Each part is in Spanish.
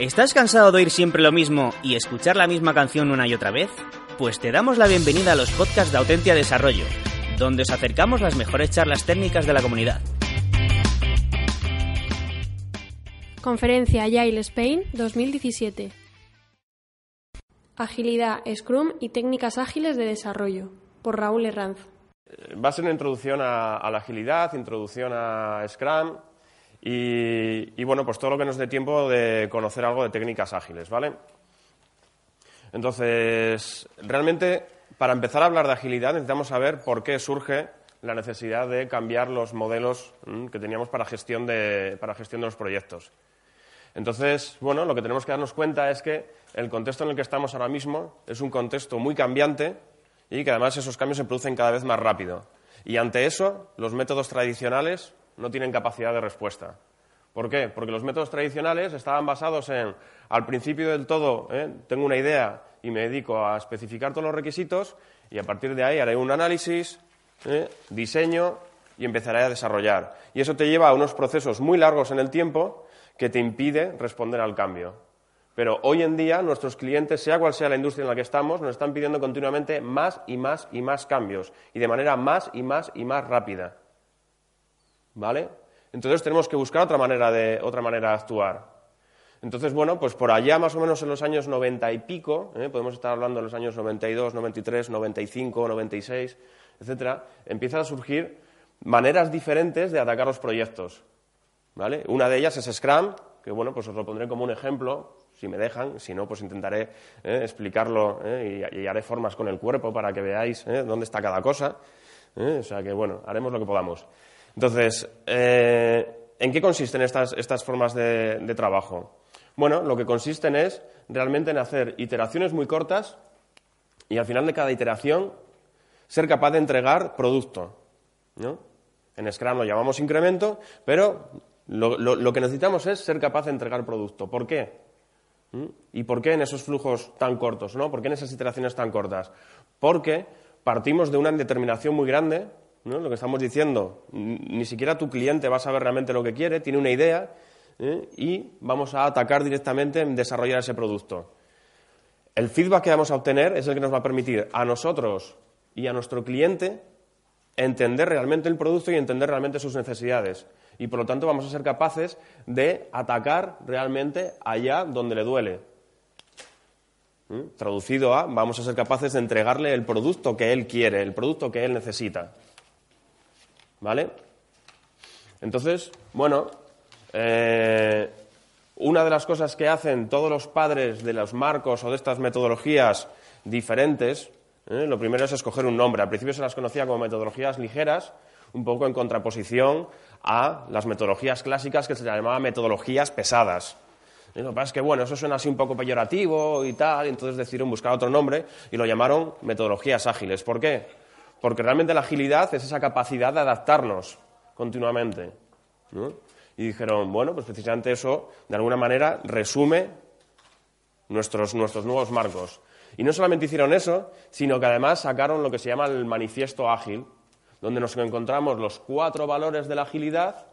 ¿Estás cansado de oír siempre lo mismo y escuchar la misma canción una y otra vez? Pues te damos la bienvenida a los podcasts de Autentia Desarrollo, donde os acercamos las mejores charlas técnicas de la comunidad. Conferencia Agile Spain 2017. Agilidad, Scrum y técnicas ágiles de desarrollo, por Raúl Herranz. Va a ser una introducción a, a la agilidad, introducción a Scrum y, bueno, pues todo lo que nos dé tiempo de conocer algo de técnicas ágiles, ¿vale? Entonces, realmente, para empezar a hablar de agilidad necesitamos saber por qué surge la necesidad de cambiar los modelos que teníamos para gestión, de, para gestión de los proyectos. Entonces, bueno, lo que tenemos que darnos cuenta es que el contexto en el que estamos ahora mismo es un contexto muy cambiante y que además esos cambios se producen cada vez más rápido. Y ante eso, los métodos tradicionales no tienen capacidad de respuesta. ¿Por qué? Porque los métodos tradicionales estaban basados en, al principio del todo, ¿eh? tengo una idea y me dedico a especificar todos los requisitos y a partir de ahí haré un análisis, ¿eh? diseño y empezaré a desarrollar. Y eso te lleva a unos procesos muy largos en el tiempo que te impide responder al cambio. Pero hoy en día nuestros clientes, sea cual sea la industria en la que estamos, nos están pidiendo continuamente más y más y más cambios y de manera más y más y más rápida. ¿Vale? Entonces tenemos que buscar otra manera de, otra manera de actuar. Entonces, bueno, pues por allá más o menos en los años 90 y pico, ¿eh? podemos estar hablando de los años 92, 93, 95, 96, etcétera, empiezan a surgir maneras diferentes de atacar los proyectos. ¿Vale? Una de ellas es Scrum, que bueno, pues os lo pondré como un ejemplo, si me dejan, si no, pues intentaré ¿eh? explicarlo ¿eh? y, y, haré formas con el cuerpo para que veáis dónde está cada cosa. O sea que, bueno, haremos lo que podamos. Entonces, ¿en qué consisten estas, estas formas de, de, trabajo? Bueno, lo que consisten es realmente en hacer iteraciones muy cortas y al final de cada iteración ser capaz de entregar producto. ¿no? En Scrum lo llamamos incremento, pero lo, lo, lo, que necesitamos es ser capaz de entregar producto. ¿Por qué? ¿Mm? ¿Y por qué en esos flujos tan cortos? ¿no? ¿Por qué en esas iteraciones tan cortas? Porque partimos de una determinación muy grande, ¿no? lo que estamos diciendo, ni siquiera tu cliente va a saber realmente lo que quiere, tiene una idea ¿eh? y vamos a atacar directamente en desarrollar ese producto. El feedback que vamos a obtener es el que nos va a permitir a nosotros y a nuestro cliente entender realmente el producto y entender realmente sus necesidades y por lo tanto vamos a ser capaces de atacar realmente allá donde le duele. ¿Mm? Traducido a, vamos a ser capaces de entregarle el producto que él quiere, el producto que él necesita. ¿Vale? Entonces, bueno, eh, una de las cosas que hacen todos los padres de los marcos o de estas metodologías diferentes, ¿eh? lo primero es escoger un nombre. Al principio se las conocía como metodologías ligeras, un poco en contraposición a las metodologías clásicas que se llamaban metodologías pesadas. Y lo que pasa es que, bueno, eso suena así un poco peyorativo y tal, y entonces decidieron buscar otro nombre y lo llamaron metodologías ágiles. ¿Por qué? Porque realmente la agilidad es esa capacidad de adaptarnos continuamente. Y dijeron, bueno, pues precisamente eso, de alguna manera, resume nuestros, nuestros nuevos marcos. Y no solamente hicieron eso, sino que además sacaron lo que se llama el manifiesto ágil, donde nos encontramos los cuatro valores de la agilidad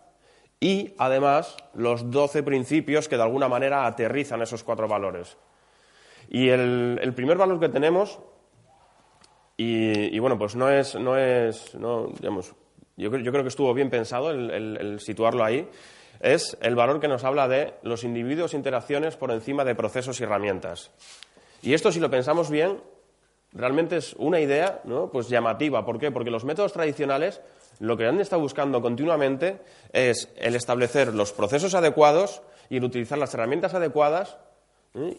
y, además, los doce principios que de alguna manera aterrizan esos cuatro valores. Y el primer valor que tenemos, y, bueno, pues no es, no es no, digamos, yo, yo creo que estuvo bien pensado el, el, el situarlo ahí, es el valor que nos habla de los individuos e interacciones por encima de procesos y herramientas. Y esto, si lo pensamos bien, realmente es una idea ¿no? pues llamativa. ¿Por qué? Porque los métodos tradicionales lo que han estado buscando continuamente es el establecer los procesos adecuados y el utilizar las herramientas adecuadas.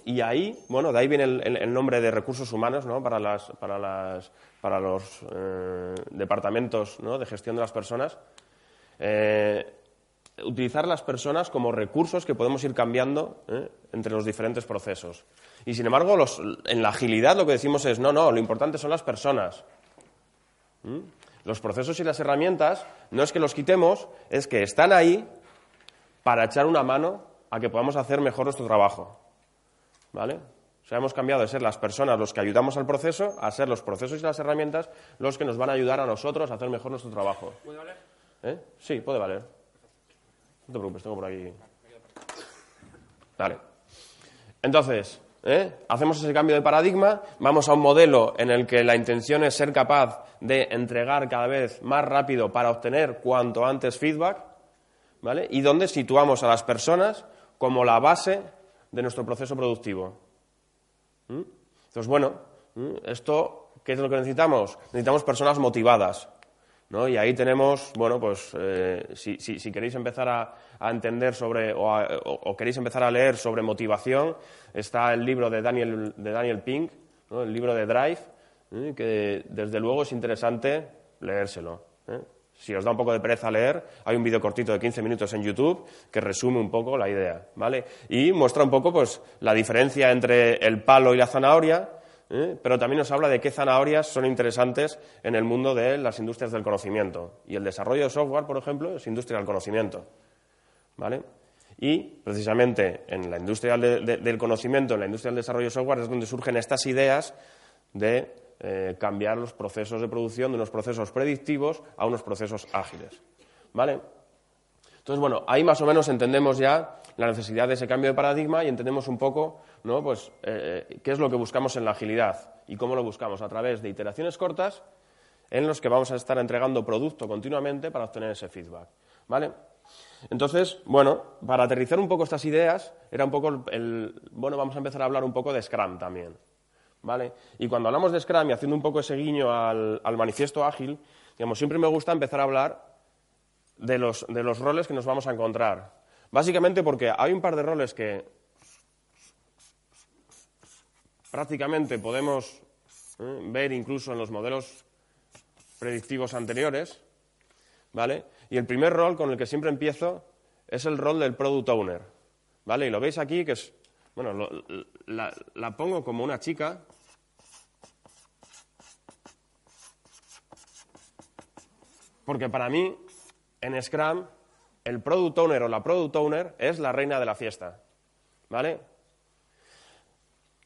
Y ahí, bueno, de ahí viene el, nombre de recursos humanos ¿no? para, las, para, las, para, los eh, departamentos ¿no? de gestión de las personas. Eh, utilizar las personas como recursos que podemos ir cambiando ¿eh? entre los diferentes procesos. Y sin embargo, en la agilidad lo que decimos es, no, no, lo importante son las personas. ¿Mm? Los procesos y las herramientas no es que los quitemos, es que están ahí para echar una mano a que podamos hacer mejor nuestro trabajo. ¿Vale? O sea, hemos cambiado de ser las personas los que ayudamos al proceso a ser los procesos y las herramientas los que nos van a ayudar a nosotros a hacer mejor nuestro trabajo. ¿Puede valer? ¿Eh? Sí, puede valer. No te preocupes, tengo por aquí. Vale. Entonces, ¿eh? hacemos ese cambio de paradigma, vamos a un modelo en el que la intención es ser capaz de entregar cada vez más rápido para obtener cuanto antes feedback, ¿vale? Y donde situamos a las personas como la base de nuestro proceso productivo. ¿Mm? Entonces, bueno, ¿Mm? esto, ¿qué es lo que necesitamos? Necesitamos personas motivadas. ¿no? Y ahí tenemos, bueno, pues eh, si, queréis empezar a, entender sobre, o, queréis empezar a leer sobre motivación, está el libro de Daniel, de Daniel Pink, el libro de Drive, ¿eh? que desde luego es interesante leérselo. Si os da un poco de pereza leer, hay un vídeo cortito de 15 minutos en YouTube que resume un poco la idea, ¿vale? Y muestra un poco, pues, la diferencia entre el palo y la zanahoria, ¿eh? pero también nos habla de qué zanahorias son interesantes en el mundo de las industrias del conocimiento. Y el desarrollo de software, por ejemplo, es industria del conocimiento. ¿Vale? Y precisamente en la industria del conocimiento, en la industria del desarrollo de software, es donde surgen estas ideas de eh, cambiar los procesos de producción de unos procesos predictivos a unos procesos ágiles. ¿Vale? Entonces, bueno, ahí más o menos entendemos ya la necesidad de ese cambio de paradigma y entendemos un poco ¿no? pues, eh, qué es lo que buscamos en la agilidad y cómo lo buscamos a través de iteraciones cortas en los que vamos a estar entregando producto continuamente para obtener ese feedback. ¿Vale? Entonces, bueno, para aterrizar un poco estas ideas, era un poco el, bueno, vamos a empezar a hablar un poco de Scrum también. ¿Vale? Y cuando hablamos de Scrum y haciendo un poco ese guiño al, manifiesto ágil, digamos, siempre me gusta empezar a hablar de los, de los roles que nos vamos a encontrar. Básicamente porque hay un par de roles que prácticamente podemos ¿eh? ver incluso en los modelos predictivos anteriores, ¿vale? Y el primer rol con el que siempre empiezo es el rol del product owner, ¿vale? Y lo veis aquí que es, bueno, la pongo como una chica, porque para mí, en Scrum, el product owner o la product owner es la reina de la fiesta, ¿vale?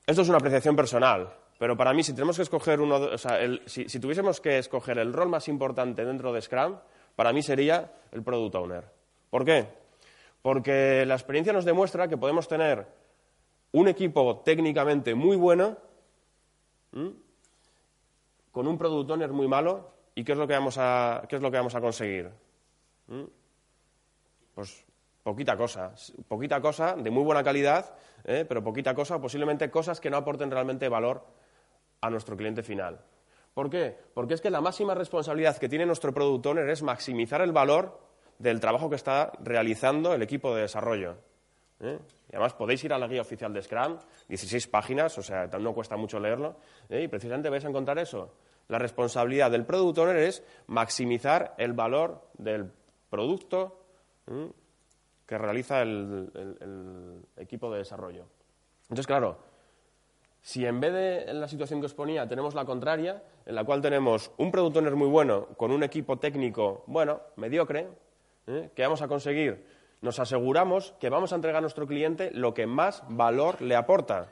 Esto es una apreciación personal, pero para mí, si tenemos que escoger uno, o sea, si, tuviésemos que escoger el rol más importante dentro de Scrum, para mí sería el Product Owner. ¿Por qué? Porque la experiencia nos demuestra que podemos tener un equipo técnicamente muy bueno con un Product Owner muy malo y ¿qué es lo que vamos a, qué es lo que vamos a conseguir? Pues poquita cosa, poquita cosa de muy buena calidad, ¿eh? pero poquita cosa, posiblemente cosas que no aporten realmente valor a nuestro cliente final. ¿Por qué? Porque es que la máxima responsabilidad que tiene nuestro product owner es maximizar el valor del trabajo que está realizando el equipo de desarrollo. ¿eh? Y además podéis ir a la guía oficial de Scrum, 16 páginas, o sea, no cuesta mucho leerlo, ¿eh? y precisamente vais a encontrar eso. La responsabilidad del product owner es maximizar el valor del producto que realiza el, equipo de desarrollo. Entonces, claro, si en vez de en la situación que os ponía tenemos la contraria, en la cual tenemos un product owner muy bueno con un equipo técnico, bueno, mediocre, ¿eh? ¿qué vamos a conseguir? Nos aseguramos que vamos a entregar a nuestro cliente lo que más valor le aporta.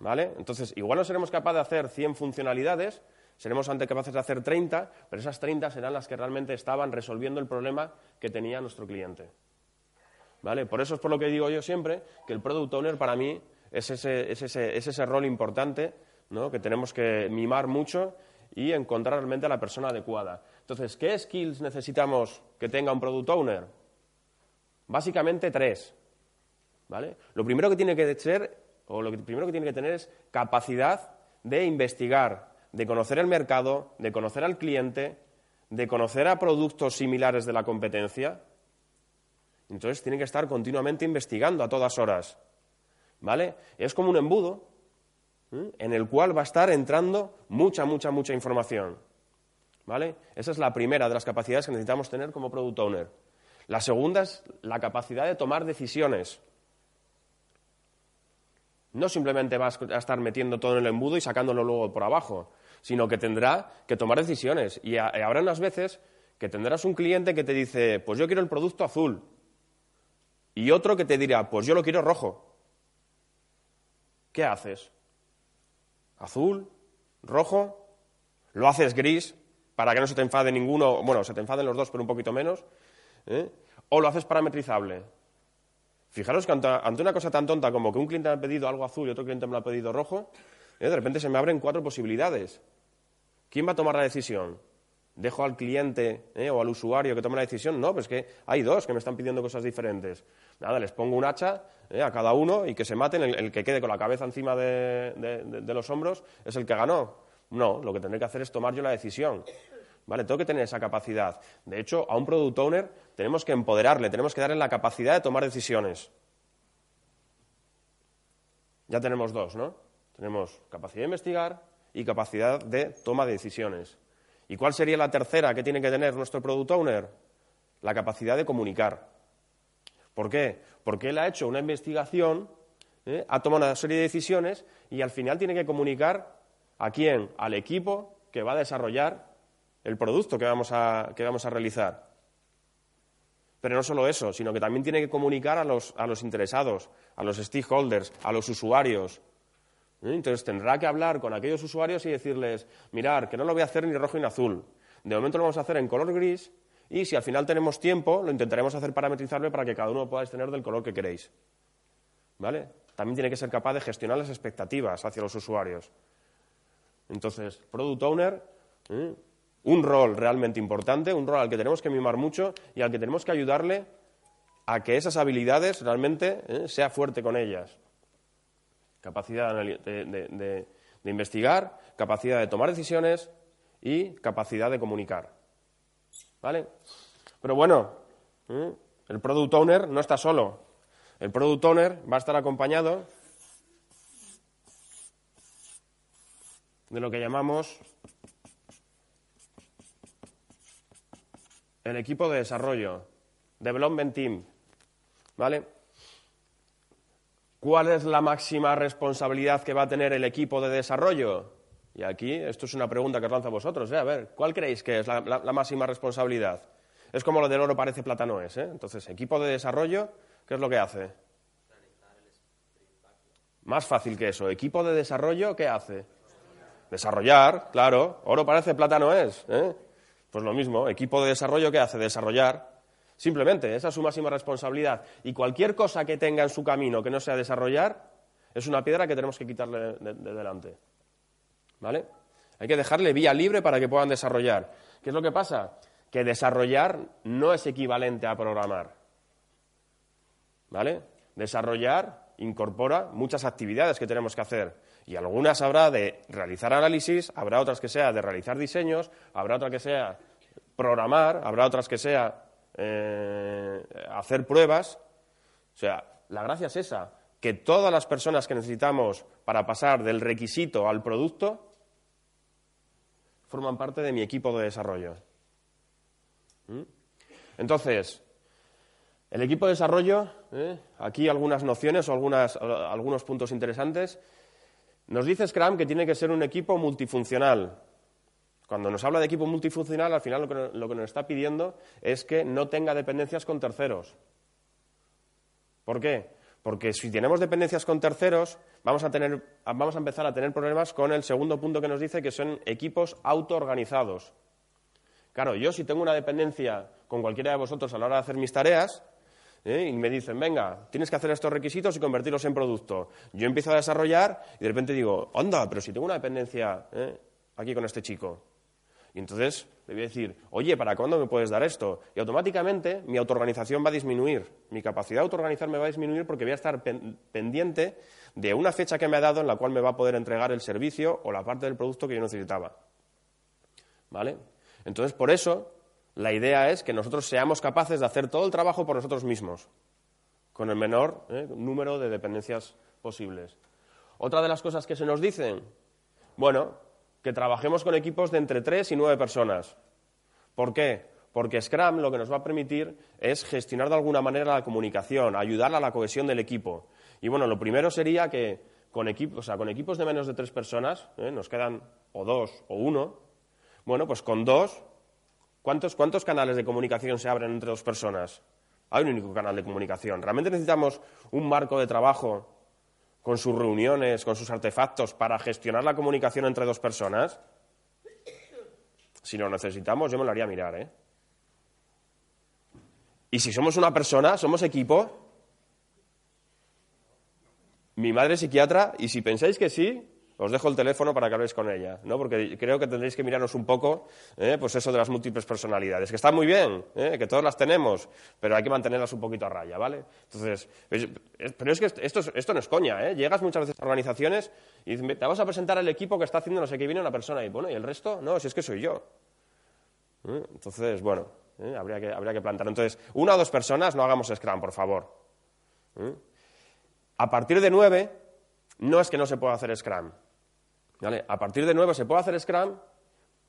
¿Vale? Entonces, igual no seremos capaces de hacer 100 funcionalidades, seremos ante capaces de hacer 30, pero esas 30 serán las que realmente estaban resolviendo el problema que tenía nuestro cliente. ¿Vale? Por eso es por lo que digo yo siempre que el product owner para mí es ese, es ese, es ese rol importante ¿no? que tenemos que mimar mucho y encontrar realmente a la persona adecuada. Entonces, ¿qué skills necesitamos que tenga un product owner? Básicamente tres. ¿Vale? Lo primero que tiene que ser, o lo primero que tiene que tener es capacidad de investigar, de conocer el mercado, de conocer al cliente, de conocer a productos similares de la competencia. Entonces tiene que estar continuamente investigando a todas horas. ¿Vale? Es como un embudo en el cual va a estar entrando mucha, mucha, mucha información. ¿Vale? Esa es la primera de las capacidades que necesitamos tener como product owner. La segunda es la capacidad de tomar decisiones no simplemente vas a estar metiendo todo en el embudo y sacándolo luego por abajo, sino que tendrá que tomar decisiones. Y habrá unas veces que tendrás un cliente que te dice, pues yo quiero el producto azul. Y otro que te dirá, pues yo lo quiero rojo. ¿Qué haces? ¿Azul? ¿Rojo? ¿Lo haces gris para que no se te enfade ninguno? Bueno, se te enfaden los dos, pero un poquito menos. ¿eh? ¿O lo haces parametrizable? Fijaros que ante, una cosa tan tonta como que un cliente me ha pedido algo azul y otro cliente me lo ha pedido rojo, ¿eh? de repente se me abren cuatro posibilidades. ¿Quién va a tomar la decisión? ¿Dejo al cliente ¿eh? o al usuario que tome la decisión? No, pues que hay dos que me están pidiendo cosas diferentes. Nada, les pongo un hacha ¿eh? a cada uno y que se maten. El, que quede con la cabeza encima de, los hombros es el que ganó. No, lo que tendré que hacer es tomar yo la decisión. ¿Vale? Tengo que tener esa capacidad. De hecho, a un product owner tenemos que empoderarle, tenemos que darle la capacidad de tomar decisiones. Ya tenemos dos, ¿no? Tenemos capacidad de investigar y capacidad de toma de decisiones. ¿Y cuál sería la tercera que tiene que tener nuestro product owner? La capacidad de comunicar. ¿Por qué? Porque él ha hecho una investigación, ¿eh? ha tomado una serie de decisiones y al final tiene que comunicar a quién, al equipo que va a desarrollar el producto que vamos a, que vamos a realizar. Pero no solo eso, sino que también tiene que comunicar a los, a los interesados, a los stakeholders, a los usuarios. ¿Eh? Entonces tendrá que hablar con aquellos usuarios y decirles, mirar, que no lo voy a hacer ni rojo ni azul. De momento lo vamos a hacer en color gris y si al final tenemos tiempo, lo intentaremos hacer parametrizable para que cada uno pueda tener del color que queréis. ¿Vale? También tiene que ser capaz de gestionar las expectativas hacia los usuarios. Entonces, Product Owner, ¿eh? Un rol realmente importante, un rol al que tenemos que mimar mucho y al que tenemos que ayudarle a que esas habilidades realmente ¿eh? sea fuerte con ellas. Capacidad de, investigar, capacidad de tomar decisiones y capacidad de comunicar. ¿Vale? Pero bueno, ¿eh? el Product Owner no está solo. El Product Owner va a estar acompañado de lo que llamamos el equipo de desarrollo, Development Team, ¿vale? ¿Cuál es la máxima responsabilidad que va a tener el equipo de desarrollo? Y aquí, esto es una pregunta que os lanzo a vosotros, ¿eh? A ver, ¿cuál creéis que es la, máxima responsabilidad? Es como lo del oro parece plátano es, ¿eh? Entonces, equipo de desarrollo, ¿qué es lo que hace? Más fácil que eso. Equipo de desarrollo, ¿qué hace? Desarrollar, claro. Oro parece plátano es, ¿eh? Pues lo mismo, equipo de desarrollo que hace desarrollar. Simplemente, esa es su máxima responsabilidad. Y cualquier cosa que tenga en su camino que no sea desarrollar, es una piedra que tenemos que quitarle de, delante. ¿Vale? Hay que dejarle vía libre para que puedan desarrollar. ¿Qué es lo que pasa? Que desarrollar no es equivalente a programar. ¿Vale? Desarrollar incorpora muchas actividades que tenemos que hacer. Y algunas habrá de realizar análisis, habrá otras que sea de realizar diseños, habrá otras que sea programar, habrá otras que sea eh, hacer pruebas. O sea, la gracia es esa, que todas las personas que necesitamos para pasar del requisito al producto forman parte de mi equipo de desarrollo. ¿Mm? Entonces, el equipo de desarrollo, ¿eh? aquí algunas nociones o algunos puntos interesantes. Nos dice Scrum que tiene que ser un equipo multifuncional. Cuando nos habla de equipo multifuncional, al final lo que, nos está pidiendo es que no tenga dependencias con terceros. ¿Por qué? Porque si tenemos dependencias con terceros, vamos a, vamos a empezar a tener problemas con el segundo punto que nos dice que son equipos autoorganizados. Claro, yo si tengo una dependencia con cualquiera de vosotros a la hora de hacer mis tareas, ¿eh? y me dicen, venga, tienes que hacer estos requisitos y convertirlos en producto. Yo empiezo a desarrollar y de repente digo, anda, pero si tengo una dependencia ¿eh? aquí con este chico. Y entonces le voy a decir, oye, ¿para cuándo me puedes dar esto? Y automáticamente mi autoorganización va a disminuir. Mi capacidad de autoorganizar va a disminuir porque voy a estar pendiente de una fecha que me ha dado en la cual me va a poder entregar el servicio o la parte del producto que yo necesitaba. ¿Vale? Entonces, por eso, la idea es que nosotros seamos capaces de hacer todo el trabajo por nosotros mismos, con el menor ¿eh? número de dependencias posibles. Otra de las cosas que se nos dicen, bueno, que trabajemos con equipos de entre tres y nueve personas. ¿Por qué? Porque Scrum lo que nos va a permitir es gestionar de alguna manera la comunicación, ayudar a la cohesión del equipo. Y bueno, lo primero sería que con, equipos, o sea, con equipos de menos de tres personas, ¿eh? nos quedan o dos o uno, bueno, pues con dos ¿Cuántos, canales de comunicación se abren entre dos personas? Hay un único canal de comunicación. ¿Realmente necesitamos un marco de trabajo con sus reuniones, con sus artefactos, para gestionar la comunicación entre dos personas? Si lo necesitamos, yo me lo haría mirar, ¿eh? Y si somos una persona, somos equipo, Mi madre es psiquiatra y si pensáis que sí, os dejo el teléfono para que habléis con ella, ¿no? Porque creo que tendréis que mirarnos un poco, ¿eh? pues eso de las múltiples personalidades, que están muy bien, ¿eh? que todas las tenemos, pero hay que mantenerlas un poquito a raya, ¿vale? Entonces, pero es que esto, esto no es coña, ¿eh? Llegas muchas veces a organizaciones y te vas a presentar al equipo que está haciendo no sé qué, viene una persona y, bueno, ¿y el resto? No, si es que soy yo. ¿Eh? Entonces, bueno, habría, que, habría que plantar. Entonces, una o dos personas, no hagamos Scrum, por favor. A partir de nueve, no es que no se pueda hacer Scrum. A partir de nuevo se puede hacer Scrum,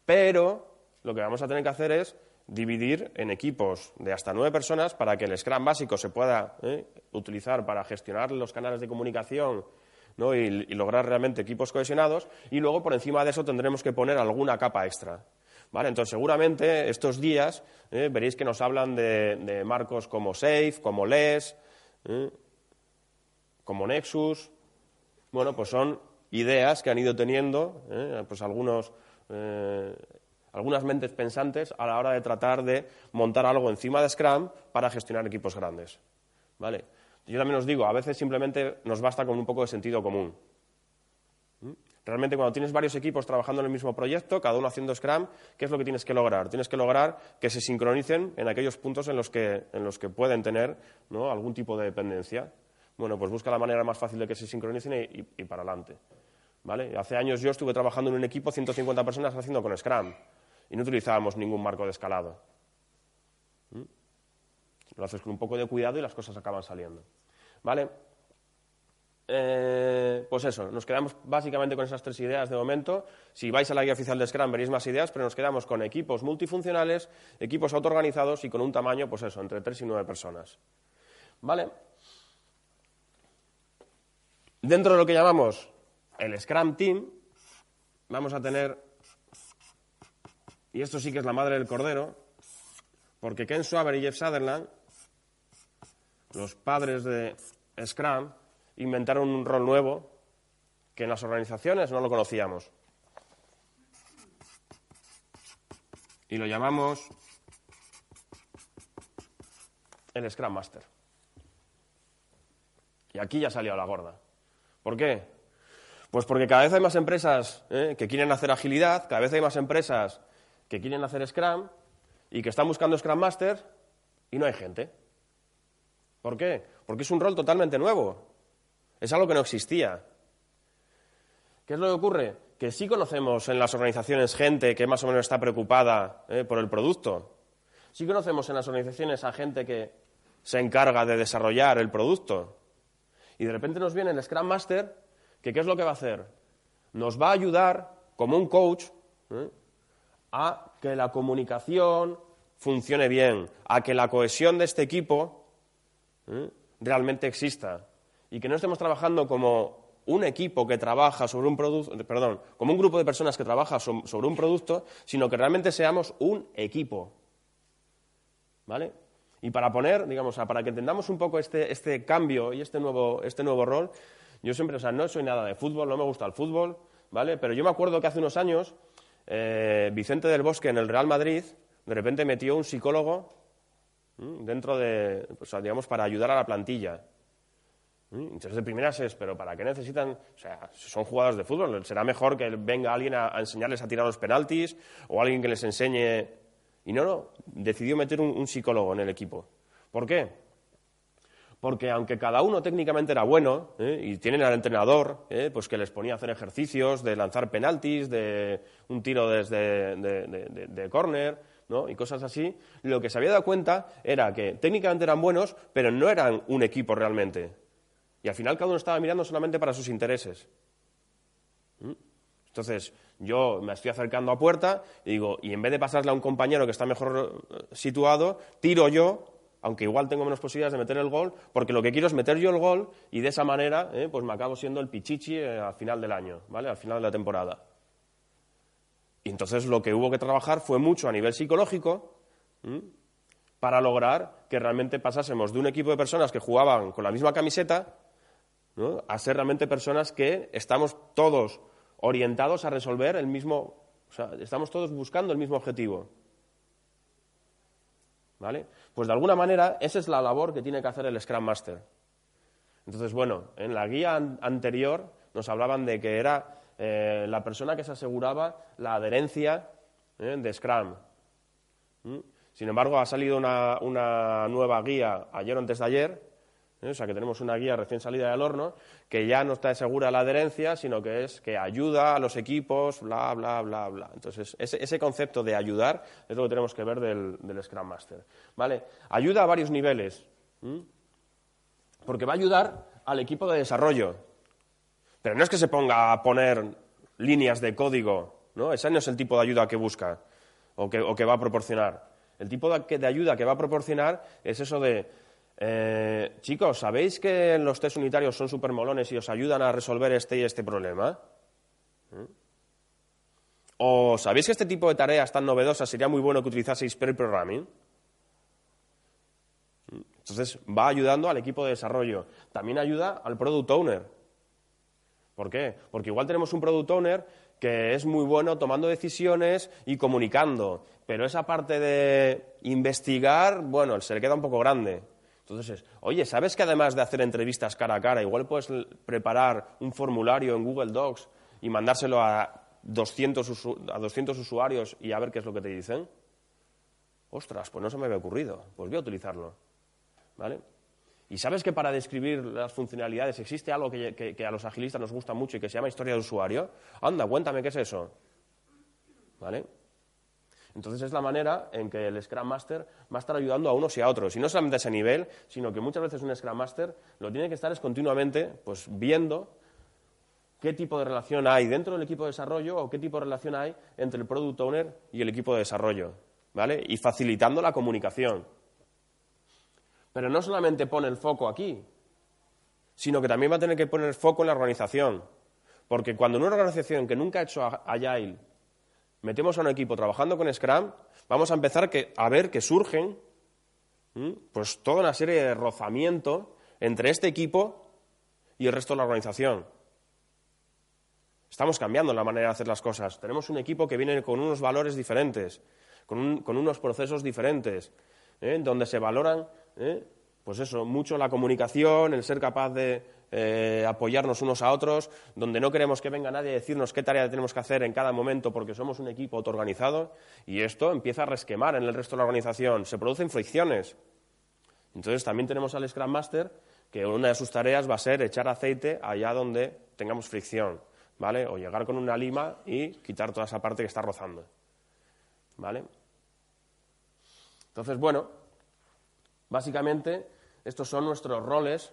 pero lo que vamos a tener que hacer es dividir en equipos de hasta nueve personas para que el Scrum básico se pueda ¿eh? utilizar para gestionar los canales de comunicación y, lograr realmente equipos cohesionados. Y luego, por encima de eso, tendremos que poner alguna capa extra. Entonces, seguramente estos días ¿eh? veréis que nos hablan de, marcos como Safe, como LES, ¿eh? como Nexus. Bueno, pues son ideas que han ido teniendo eh, pues algunos, eh, algunas mentes pensantes a la hora de tratar de montar algo encima de Scrum para gestionar equipos grandes. ¿Vale? Yo también os digo, a veces simplemente nos basta con un poco de sentido común. ¿Mm? Realmente cuando tienes varios equipos trabajando en el mismo proyecto, cada uno haciendo Scrum, ¿qué es lo que tienes que lograr? Tienes que lograr que se sincronicen en aquellos puntos en los que, en los que pueden tener algún tipo de dependencia. Bueno, pues busca la manera más fácil de que se sincronicen y para adelante. Hace años yo estuve trabajando en un equipo, 150 personas haciendo con Scrum, y no utilizábamos ningún marco de escalado. ¿Mm? Lo haces con un poco de cuidado y las cosas acaban saliendo. ¿Vale? Eh, pues eso, nos quedamos básicamente con esas tres ideas de momento. Si vais a la guía oficial de Scrum veréis más ideas, pero nos quedamos con equipos multifuncionales, equipos autoorganizados y con un tamaño, pues eso, entre tres y nueve personas. ¿Vale? Dentro de lo que llamamos el Scrum Team, vamos a tener, y esto sí que es la madre del cordero, porque Ken Swaber y Jeff Sutherland, los padres de Scrum, inventaron un rol nuevo que en las organizaciones no lo conocíamos. Y lo llamamos el Scrum Master. Y aquí ya salió la gorda. ¿Por qué? Pues porque cada vez hay más empresas ¿eh? que quieren hacer agilidad, cada vez hay más empresas que quieren hacer Scrum y que están buscando Scrum Master y no hay gente. ¿Por qué? Porque es un rol totalmente nuevo. Es algo que no existía. ¿Qué es lo que ocurre? Que sí conocemos en las organizaciones gente que más o menos está preocupada ¿eh? por el producto. Sí conocemos en las organizaciones a gente que se encarga de desarrollar el producto. Y de repente nos viene el Scrum Master ¿qué es lo que va a hacer? Nos va a ayudar, como un coach, ¿eh? a que la comunicación funcione bien, a que la cohesión de este equipo ¿eh? realmente exista y que no estemos trabajando como un equipo que trabaja sobre un producto, perdón, como un grupo de personas que trabaja sobre un producto, sino que realmente seamos un equipo. ¿Vale? Y para poner, digamos, para que entendamos un poco este, este cambio y este nuevo, este nuevo rol, yo siempre, o sea, no soy nada de fútbol, no me gusta el fútbol, ¿vale? Pero yo me acuerdo que hace unos años eh, Vicente del Bosque en el Real Madrid de repente metió un psicólogo dentro de, o sea, digamos, para ayudar a la plantilla. Entonces, de primeras es, pero ¿para qué necesitan? O sea, son jugadores de fútbol, será mejor que venga alguien a, enseñarles a tirar los penaltis o alguien que les enseñe. Y no, no, decidió meter un psicólogo en el equipo. ¿Por qué? porque aunque cada uno técnicamente era bueno ¿eh? y tienen al entrenador ¿eh? pues que les ponía a hacer ejercicios de lanzar penaltis, de un tiro desde de, córner y cosas así, lo que se había dado cuenta era que técnicamente eran buenos, pero no eran un equipo realmente. Y al final cada uno estaba mirando solamente para sus intereses. ¿Mm? Entonces, yo me estoy acercando a puerta y digo, y en vez de pasarle a un compañero que está mejor eh, situado, tiro yo aunque igual tengo menos posibilidades de meter el gol, porque lo que quiero es meter yo el gol y de esa manera eh, pues me acabo siendo el pichichi eh, al final del año, ¿vale? al final de la temporada. Y entonces lo que hubo que trabajar fue mucho a nivel psicológico para lograr que realmente pasásemos de un equipo de personas que jugaban con la misma camiseta a ser realmente personas que estamos todos orientados a resolver el mismo, o sea, estamos todos buscando el mismo objetivo. ¿Vale? Pues de alguna manera esa es la labor que tiene que hacer el Scrum Master. Entonces, bueno, en la guía anterior nos hablaban de que era eh, la persona que se aseguraba la adherencia eh, de Scrum. ¿Mm? Sin embargo, ha salido una, una, nueva guía ayer o antes de ayer, ¿eh? o sea que tenemos una guía recién salida del horno, que ya no está segura la adherencia, sino que es que ayuda a los equipos, bla, bla, bla, bla. Entonces, ese, ese concepto de ayudar es lo que tenemos que ver del, del Scrum Master. ¿Vale? Ayuda a varios niveles porque va a ayudar al equipo de desarrollo. Pero no es que se ponga a poner líneas de código, ¿no? Ese no es el tipo de ayuda que busca o que, va a proporcionar. El tipo de, ayuda que va a proporcionar es eso de, eh, chicos, ¿sabéis que los test unitarios son súper molones y os ayudan a resolver este y este problema? ¿Mm? ¿O sabéis que este tipo de tareas tan novedosas sería muy bueno que utilizaseis pair programming? Entonces va ayudando al equipo de desarrollo. También ayuda al product owner. ¿Por qué? Porque igual tenemos un product owner que es muy bueno tomando decisiones y comunicando, pero esa parte de investigar, bueno, se le queda un poco grande. Entonces, oye, ¿sabes que además de hacer entrevistas cara a cara, igual puedes preparar un formulario en Google Docs y mandárselo a 200, a 200 usuarios y a ver qué es lo que te dicen? Ostras, pues no se me había ocurrido, pues voy a utilizarlo. ¿Vale? Y sabes que para describir las funcionalidades existe algo que, a los agilistas nos gusta mucho y que se llama historia de usuario. Anda, cuéntame qué es eso. ¿Vale? Entonces es la manera en que el Scrum Master va a estar ayudando a unos y a otros. Y no solamente a ese nivel, sino que muchas veces un Scrum Master lo tiene que estar es continuamente pues, viendo qué tipo de relación hay dentro del equipo de desarrollo o qué tipo de relación hay entre el Product Owner y el equipo de desarrollo. ¿Vale? Y facilitando la comunicación. Pero no solamente pone el foco aquí, sino que también va a tener que poner foco en la organización. Porque cuando una organización que nunca ha hecho Agile metemos a un equipo trabajando con Scrum, vamos a empezar a ver que surgen pues toda una serie de rozamiento entre este equipo y el resto de la organización. Estamos cambiando la manera de hacer las cosas. Tenemos un equipo que viene con unos valores diferentes, con, unos procesos diferentes, ¿eh? donde se valoran ¿eh? pues eso, mucho la comunicación, el ser capaz de eh, apoyarnos unos a otros, donde no queremos que venga nadie a decirnos qué tarea tenemos que hacer en cada momento porque somos un equipo autoorganizado y esto empieza a resquemar en el resto de la organización, se producen fricciones. Entonces también tenemos al Scrum Master que una de sus tareas va a ser echar aceite allá donde tengamos fricción, ¿vale? O llegar con una lima y quitar toda esa parte que está rozando, ¿vale? Entonces, bueno, Básicamente, estos son nuestros roles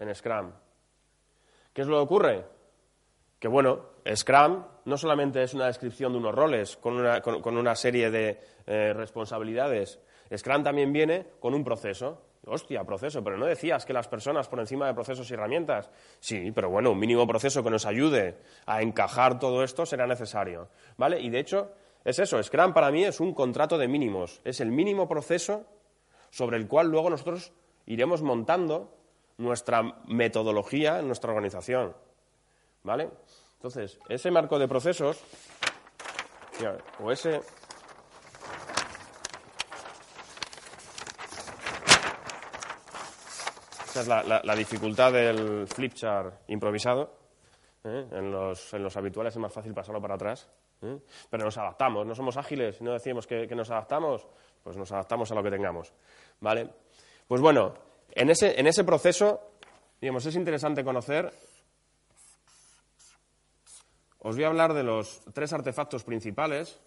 en Scrum. ¿Qué es lo que ocurre? Que bueno, Scrum no solamente es una descripción de unos roles con una, serie de eh, responsabilidades, Scrum también viene con un proceso. Hostia, proceso, pero no decías que las personas por encima de procesos y herramientas. Sí, pero bueno, un mínimo proceso que nos ayude a encajar todo esto será necesario. ¿Vale? Y de hecho, es eso, Scrum para mí es un contrato de mínimos, es el mínimo proceso sobre el cual luego nosotros iremos montando nuestra metodología en nuestra organización. ¿Vale? Entonces, ese marco de procesos, o ese... Esa es la, dificultad del flipchart improvisado. ¿eh? En, los, en, los, habituales es más fácil pasarlo para atrás. ¿eh? Pero nos adaptamos, no somos ágiles, no decimos que nos adaptamos, pues nos adaptamos a lo que tengamos. ¿Vale? Pues bueno, en ese, en ese proceso, digamos, es interesante conocer. Os voy a hablar de los tres artefactos principales.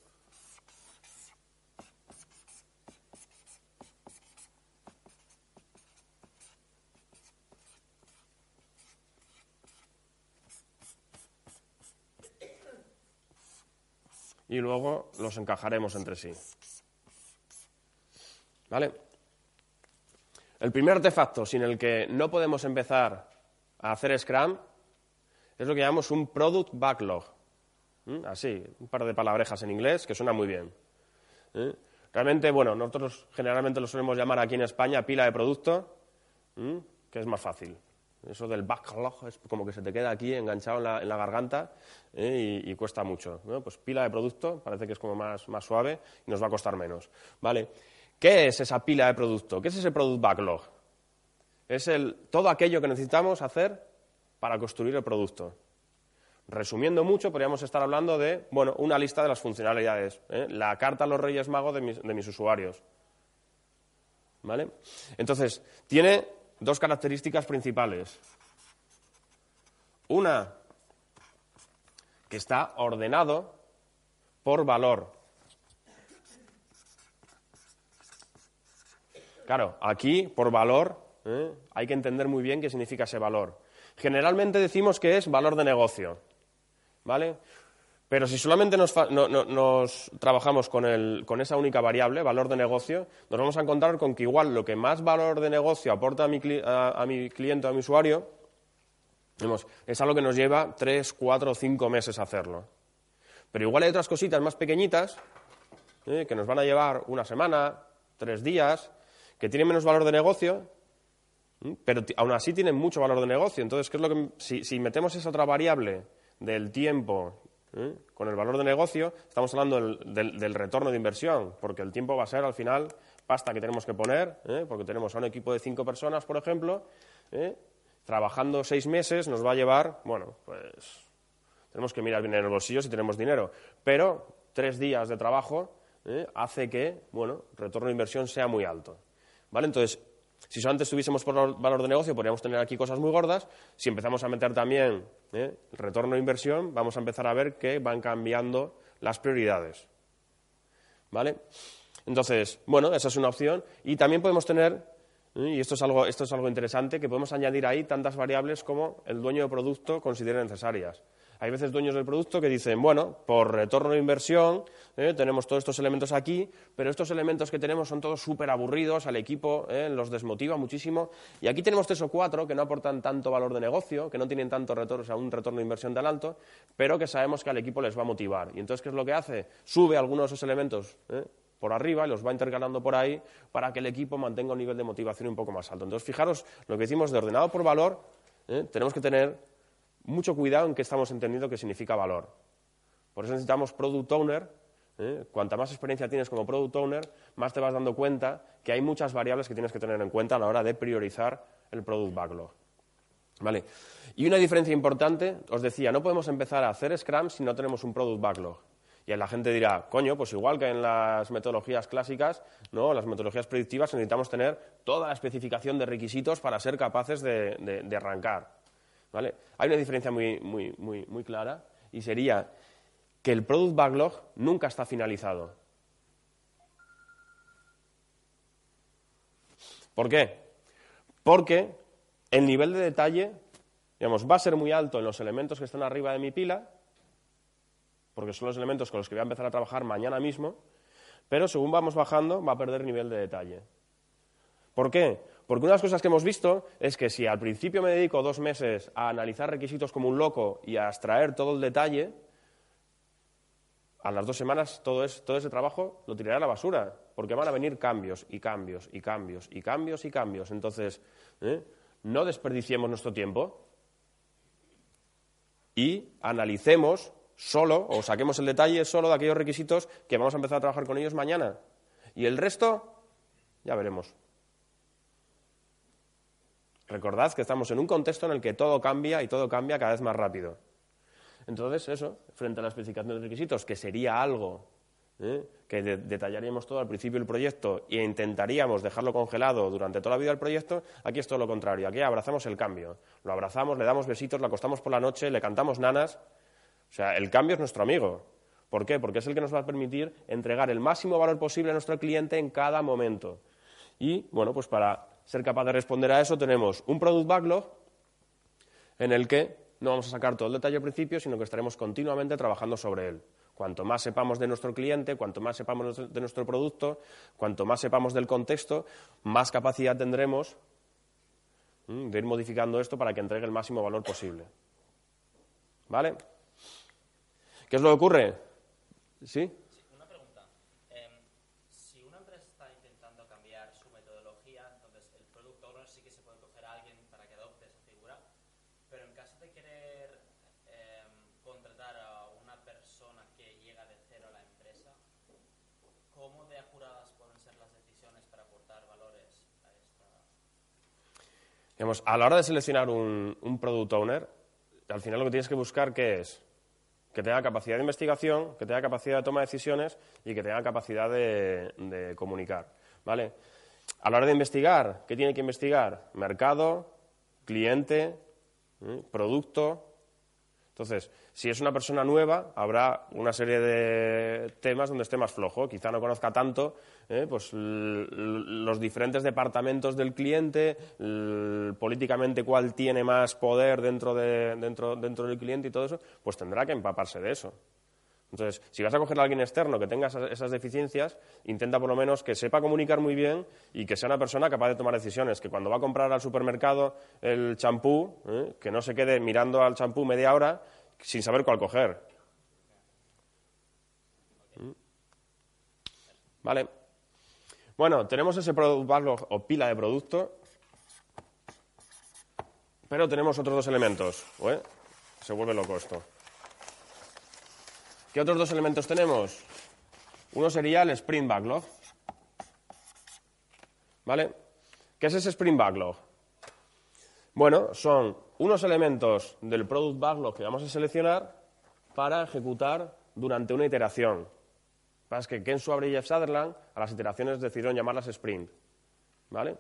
Y luego los encajaremos entre sí. ¿Vale? El primer artefacto sin el que no podemos empezar a hacer Scrum es lo que llamamos un Product Backlog. ¿Mm? Así, un par de palabrejas en inglés que suena muy bien. ¿Eh? Realmente, bueno, nosotros generalmente lo solemos llamar aquí en España pila de producto, ¿Mm? que es más fácil. Eso del backlog es como que se te queda aquí enganchado en la, garganta ¿eh? y, cuesta mucho. Pues pila de producto parece que es como más, más suave y nos va a costar menos. ¿Vale? ¿Qué es esa pila de producto? ¿Qué es ese product backlog? es todo aquello que necesitamos hacer para construir el producto. Resumiendo mucho, podríamos estar hablando de bueno, una lista de las funcionalidades, ¿eh? la carta a los Reyes Magos de mis, de mis usuarios. ¿Vale? Entonces, tiene dos características principales. Una, que está ordenado por valor. Claro, aquí, por valor, ¿eh? hay que entender muy bien qué significa ese valor. Generalmente decimos que es valor de negocio, ¿vale? Pero si solamente nos, trabajamos con, esa única variable, valor de negocio, nos vamos a encontrar con que igual lo que más valor de negocio aporta a mi, a, mi cliente, a mi usuario, es algo que nos lleva tres, cuatro o cinco meses hacerlo. Pero igual hay otras cositas más pequeñitas ¿eh? que nos van a llevar una semana, tres días, que tienen menos valor de negocio, pero aún así tienen mucho valor de negocio. Entonces, ¿qué es lo que, si, metemos esa otra variable del tiempo ¿eh? con el valor de negocio, estamos hablando del, retorno de inversión, porque el tiempo va a ser al final pasta que tenemos que poner, ¿eh? porque tenemos a un equipo de cinco personas, por ejemplo, ¿eh? trabajando seis meses nos va a llevar, bueno, pues tenemos que mirar bien en el bolsillo si tenemos dinero, pero tres días de trabajo hace que, bueno, el retorno de inversión sea muy alto. ¿Vale? Entonces, si solamente estuviésemos por valor de negocio, podríamos tener aquí cosas muy gordas. Si empezamos a meter también ¿eh? retorno de inversión, vamos a empezar a ver que van cambiando las prioridades. ¿Vale? Entonces, bueno, esa es una opción. Y también podemos tener, ¿eh? y esto es, algo, esto es algo interesante, que podemos añadir ahí tantas variables como el dueño de producto considere necesarias. Hay veces dueños del producto que dicen, bueno, por retorno de inversión eh, tenemos todos estos elementos aquí, pero estos elementos que tenemos son todos súper aburridos, al equipo eh, los desmotiva muchísimo. Y aquí tenemos tres o cuatro que no aportan tanto valor de negocio, que no tienen tanto retorno, o sea, un retorno de inversión tan alto, pero que sabemos que al equipo les va a motivar. Y entonces, ¿qué es lo que hace? Sube algunos de esos elementos eh, por arriba y los va intercalando por ahí para que el equipo mantenga un nivel de motivación un poco más alto. Entonces, fijaros, lo que decimos de ordenado por valor, tenemos que tener mucho cuidado en qué estamos entendiendo que significa valor. Por eso necesitamos product owner. ¿eh? Cuanta más experiencia tienes como product owner, más te vas dando cuenta que hay muchas variables que tienes que tener en cuenta a la hora de priorizar el product backlog. ¿Vale? Y una diferencia importante, os decía, no podemos empezar a hacer Scrum si no tenemos un product backlog. Y la gente dirá, coño, pues igual que en las metodologías clásicas, ¿no? las metodologías predictivas, necesitamos tener toda la especificación de requisitos para ser capaces de arrancar. Hay una diferencia muy, muy, muy, muy clara y sería que el product backlog nunca está finalizado. ¿Por qué? Porque el nivel de detalle, digamos, va a ser muy alto en los elementos que están arriba de mi pila, porque son los elementos con los que voy a empezar a trabajar mañana mismo, pero según vamos bajando va a perder nivel de detalle. ¿Por qué? Porque una de las cosas que hemos visto es que si al principio me dedico dos meses a analizar requisitos como un loco y a extraer todo el detalle, a las dos semanas todo, ese trabajo lo tiraré a la basura, porque van a venir cambios y cambios y cambios y cambios y cambios. Entonces, ¿eh? no desperdiciemos nuestro tiempo y analicemos solo o saquemos el detalle solo de aquellos requisitos que vamos a empezar a trabajar con ellos mañana. Y el resto, ya veremos. Recordad que estamos en un contexto en el que todo cambia y todo cambia cada vez más rápido. Entonces, eso, frente a la especificación de requisitos, que sería algo ¿eh? que detallaríamos todo al principio del proyecto e intentaríamos dejarlo congelado durante toda la vida del proyecto, aquí es todo lo contrario. Aquí abrazamos el cambio. Lo abrazamos, le damos besitos, lo acostamos por la noche, le cantamos nanas. O sea, el cambio es nuestro amigo. ¿Por qué? Porque es el que nos va a permitir entregar el máximo valor posible a nuestro cliente en cada momento. Y, bueno, pues para ser capaz de responder a eso, tenemos un product backlog en el que no vamos a sacar todo el detalle al principio, sino que estaremos continuamente trabajando sobre él. Cuanto más sepamos de nuestro cliente, cuanto más sepamos de nuestro producto, cuanto más sepamos del contexto, más capacidad tendremos de ir modificando esto para que entregue el máximo valor posible. ¿Vale? ¿Qué es lo que ocurre? ¿Sí? A la hora de seleccionar un, product owner, al final lo que tienes que buscar ¿qué es? Que tenga capacidad de investigación, que tenga capacidad de toma de decisiones y que tenga capacidad de, comunicar. ¿Vale? A la hora de investigar, ¿qué tiene que investigar? Mercado, cliente, producto, entonces, si es una persona nueva, habrá una serie de temas donde esté más flojo. Quizá no conozca tanto ¿eh? pues, los diferentes departamentos del cliente, políticamente cuál tiene más poder dentro, de, dentro, dentro del cliente y todo eso, pues tendrá que empaparse de eso. Entonces, si vas a coger a alguien externo que tenga esas, deficiencias, intenta por lo menos que sepa comunicar muy bien y que sea una persona capaz de tomar decisiones. Que cuando va a comprar al supermercado el champú, ¿eh? que no se quede mirando al champú media hora sin saber cuál coger. ¿Mm? Vale. Bueno, tenemos ese product o pila de producto, pero tenemos otros dos elementos. ¿eh? Se vuelve loco esto. ¿Qué otros dos elementos tenemos? Uno sería el Sprint Backlog. ¿Vale? ¿Qué es ese Sprint Backlog? Bueno, son unos elementos del Product Backlog que vamos a seleccionar para ejecutar durante una iteración. Es que Ken Schwaber y Jeff Sutherland a las iteraciones decidieron llamarlas sprint. ¿Vale?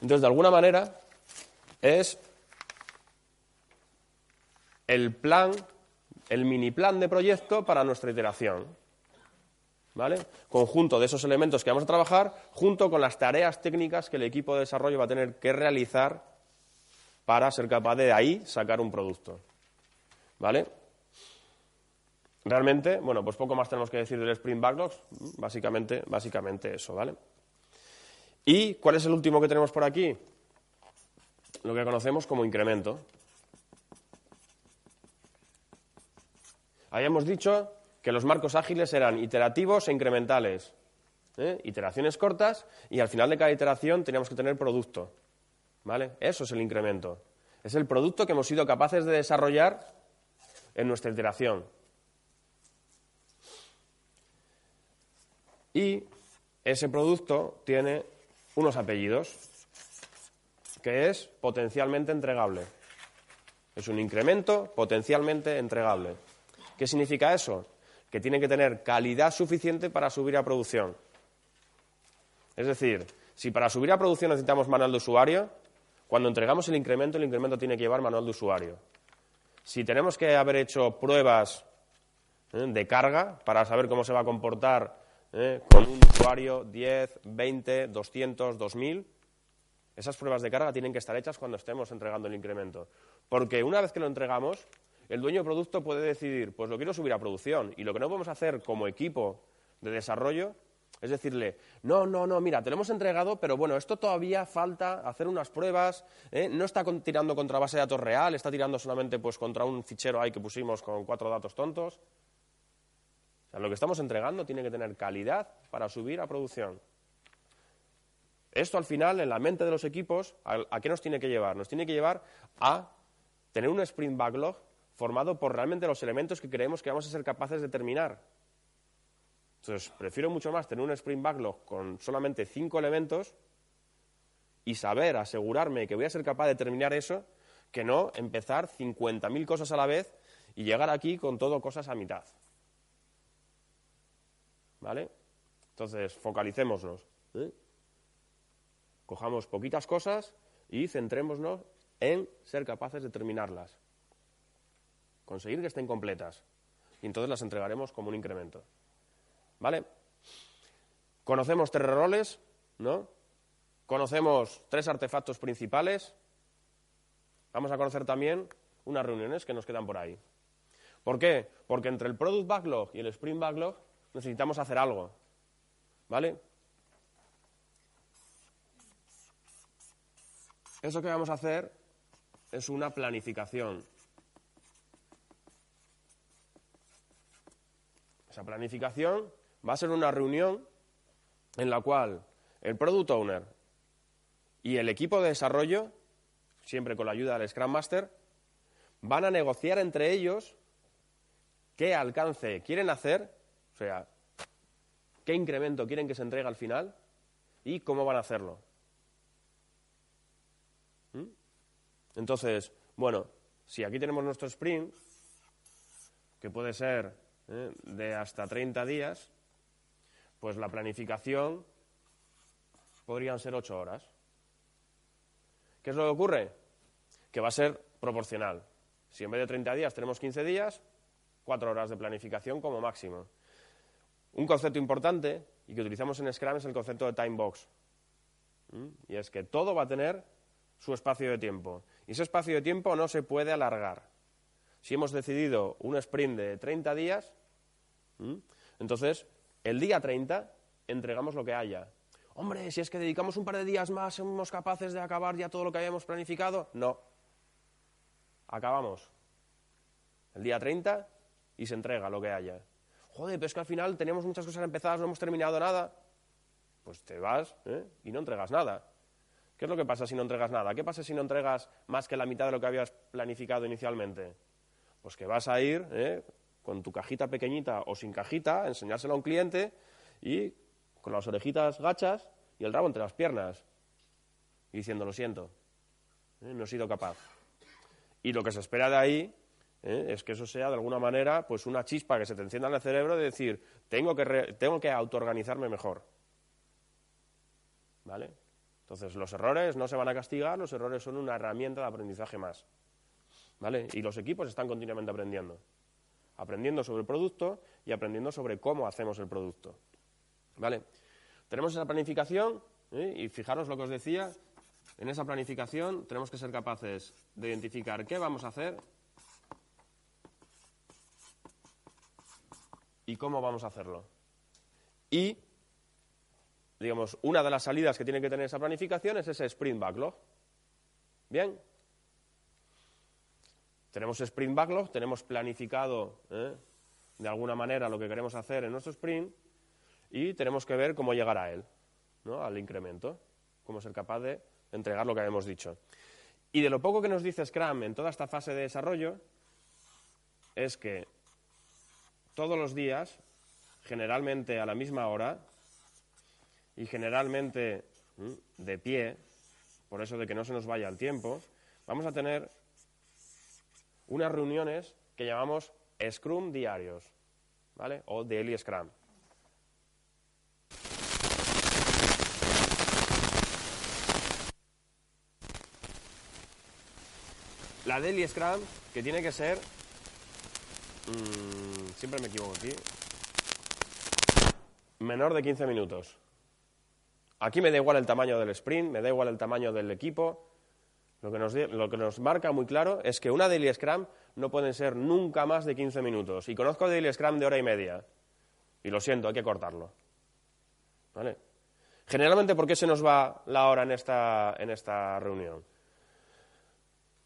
Entonces, de alguna manera, es el plan el mini plan de proyecto para nuestra iteración. ¿Vale? Conjunto de esos elementos que vamos a trabajar junto con las tareas técnicas que el equipo de desarrollo va a tener que realizar para ser capaz de ahí sacar un producto. ¿Vale? Realmente, bueno, pues poco más tenemos que decir del Sprint Backlogs, básicamente, básicamente eso, ¿vale? ¿Y cuál es el último que tenemos por aquí? Lo que conocemos como incremento. Habíamos dicho que los marcos ágiles eran iterativos e incrementales. ¿eh? Iteraciones cortas y al final de cada iteración teníamos que tener producto. ¿Vale? Eso es el incremento. Es el producto que hemos sido capaces de desarrollar en nuestra iteración. Y ese producto tiene unos apellidos, que es potencialmente entregable. Es un incremento potencialmente entregable. ¿Qué significa eso? Que tiene que tener calidad suficiente para subir a producción. Es decir, si para subir a producción necesitamos manual de usuario, cuando entregamos el incremento, el incremento tiene que llevar manual de usuario. Si tenemos que haber hecho pruebas ¿eh? de carga para saber cómo se va a comportar ¿eh? con un usuario 10, 20, 200, 2000, esas pruebas de carga tienen que estar hechas cuando estemos entregando el incremento. Porque una vez que lo entregamos, el dueño de producto puede decidir, pues lo quiero subir a producción. Y lo que no podemos hacer como equipo de desarrollo es decirle, no, no, no, mira, te lo hemos entregado, pero bueno, esto todavía falta hacer unas pruebas, ¿eh? no está tirando contra base de datos real, está tirando solamente pues contra un fichero ahí que pusimos con cuatro datos tontos. O sea, lo que estamos entregando tiene que tener calidad para subir a producción. Esto al final, en la mente de los equipos, ¿a qué nos tiene que llevar? Nos tiene que llevar a tener un sprint backlog formado por realmente los elementos que creemos que vamos a ser capaces de terminar. Entonces, prefiero mucho más tener un sprint backlog con solamente cinco elementos y saber, asegurarme que voy a ser capaz de terminar eso, que no empezar 50.000 cosas a la vez y llegar aquí con todo cosas a mitad. ¿Vale? Entonces, focalicémonos. ¿eh? Cojamos poquitas cosas y centrémonos en ser capaces de terminarlas conseguir que estén completas. Y entonces las entregaremos como un incremento. ¿Vale? Conocemos tres roles, ¿no? Conocemos tres artefactos principales. Vamos a conocer también unas reuniones que nos quedan por ahí. ¿Por qué? Porque entre el Product Backlog y el Sprint Backlog necesitamos hacer algo. ¿Vale? Eso que vamos a hacer es una planificación. Esa planificación va a ser una reunión en la cual el product owner y el equipo de desarrollo, siempre con la ayuda del Scrum Master, van a negociar entre ellos qué alcance quieren hacer, o sea, qué incremento quieren que se entregue al final y cómo van a hacerlo. ¿Mm? Entonces, bueno, si aquí tenemos nuestro sprint, que puede ser ¿eh? de hasta 30 días, pues la planificación podrían ser 8 horas. ¿Qué es lo que ocurre? Que va a ser proporcional. Si en vez de 30 días tenemos 15 días, 4 horas de planificación como máximo. Un concepto importante y que utilizamos en Scrum es el concepto de time box. Y es que todo va a tener su espacio de tiempo. Y ese espacio de tiempo no se puede alargar. Si hemos decidido un sprint de 30 días, entonces el día 30 entregamos lo que haya. Hombre, si es que dedicamos un par de días más, ¿somos capaces de acabar ya todo lo que habíamos planificado? No. Acabamos. El día 30 y se entrega lo que haya. Joder, pero es que al final tenemos muchas cosas empezadas, no hemos terminado nada. Pues te vas ¿eh? y no entregas nada. ¿Qué es lo que pasa si no entregas nada? ¿Qué pasa si no entregas más que la mitad de lo que habías planificado inicialmente? Pues que vas a ir ¿eh? con tu cajita pequeñita o sin cajita, enseñárselo a un cliente y con las orejitas gachas y el rabo entre las piernas y diciendo lo siento, ¿eh? no he sido capaz. Y lo que se espera de ahí ¿eh? es que eso sea de alguna manera pues una chispa que se te encienda en el cerebro de decir tengo que, tengo que autoorganizarme mejor. ¿Vale? Entonces, los errores no se van a castigar, los errores son una herramienta de aprendizaje más. ¿Vale? Y los equipos están continuamente aprendiendo. Aprendiendo sobre el producto y aprendiendo sobre cómo hacemos el producto. ¿Vale? Tenemos esa planificación ¿eh? y fijaros lo que os decía. En esa planificación tenemos que ser capaces de identificar qué vamos a hacer y cómo vamos a hacerlo. Y digamos, una de las salidas que tiene que tener esa planificación es ese sprint backlog. Bien. Tenemos sprint backlog, tenemos planificado ¿eh? de alguna manera lo que queremos hacer en nuestro sprint y tenemos que ver cómo llegar a él, ¿no? al incremento, cómo ser capaz de entregar lo que habíamos dicho. Y de lo poco que nos dice Scrum en toda esta fase de desarrollo es que todos los días, generalmente a la misma hora, y generalmente de pie, por eso de que no se nos vaya el tiempo, vamos a tener unas reuniones que llamamos Scrum diarios, ¿vale? O Daily Scrum. La Daily Scrum, que tiene que ser... Mm, siempre me equivoco aquí. Menor de 15 minutos. Aquí me da igual el tamaño del sprint, me da igual el tamaño del equipo. Lo que, nos, marca muy claro es que una daily scrum no pueden ser nunca más de 15 minutos. Y conozco daily scrum de hora y media. Y lo siento, hay que cortarlo. ¿Vale? Generalmente, ¿por qué se nos va la hora en esta, en esta reunión?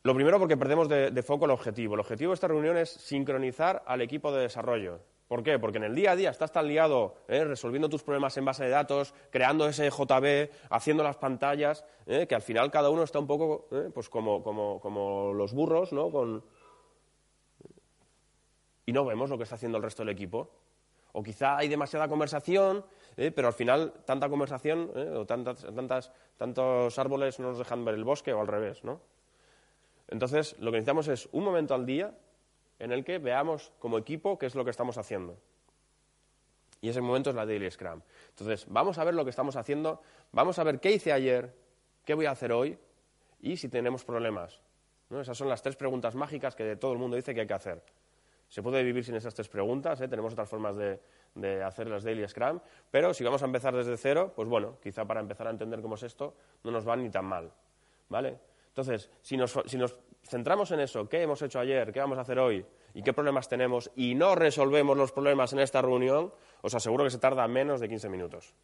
Lo primero, porque perdemos de foco el objetivo. El objetivo de esta reunión es sincronizar al equipo de desarrollo. ¿Por qué? Porque en el día a día estás tan liado ¿eh? resolviendo tus problemas en base de datos, creando ese JB, haciendo las pantallas, ¿eh? que al final cada uno está un poco ¿eh? pues como, como, como, los burros, ¿no? Con... Y no vemos lo que está haciendo el resto del equipo. O quizá hay demasiada conversación, pero al final tanta conversación o tantas, tantas, tantos árboles no nos dejan ver el bosque o al revés, ¿no? Entonces, lo que necesitamos es un momento al día en el que veamos como equipo qué es lo que estamos haciendo. Y ese momento es la Daily Scrum. Entonces, vamos a ver lo que estamos haciendo, vamos a ver qué hice ayer, qué voy a hacer hoy y si tenemos problemas. Esas son las tres preguntas mágicas que todo el mundo dice que hay que hacer. Se puede vivir sin esas tres preguntas, ¿eh? tenemos otras formas de, de, hacer las Daily Scrum, pero si vamos a empezar desde cero, pues bueno, quizá para empezar a entender cómo es esto, no nos va ni tan mal. ¿Vale? Entonces, si nos, centramos en eso, qué hemos hecho ayer, qué vamos a hacer hoy y qué problemas tenemos, y no resolvemos los problemas en esta reunión, os aseguro que se tarda menos de 15 minutos.